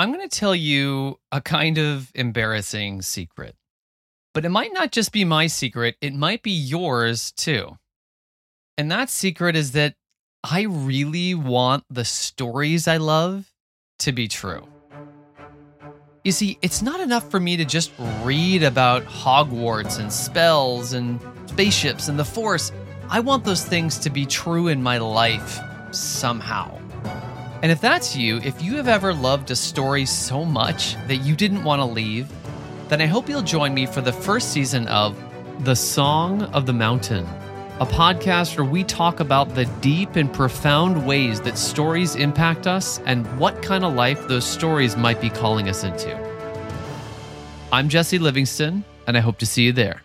I'm going to tell you a kind of embarrassing secret. But it might not just be my secret, it might be yours too. And that secret is that I really want the stories I love to be true. You see, it's not enough for me to just read about Hogwarts and spells and spaceships and the Force. I want those things to be true in my life somehow. And if that's you, if you have ever loved a story so much that you didn't want to leave, then I hope you'll join me for the first season of The Song of the Mountain, a podcast where we talk about the deep and profound ways that stories impact us and what kind of life those stories might be calling us into. I'm Jesse Livingston, and I hope to see you there.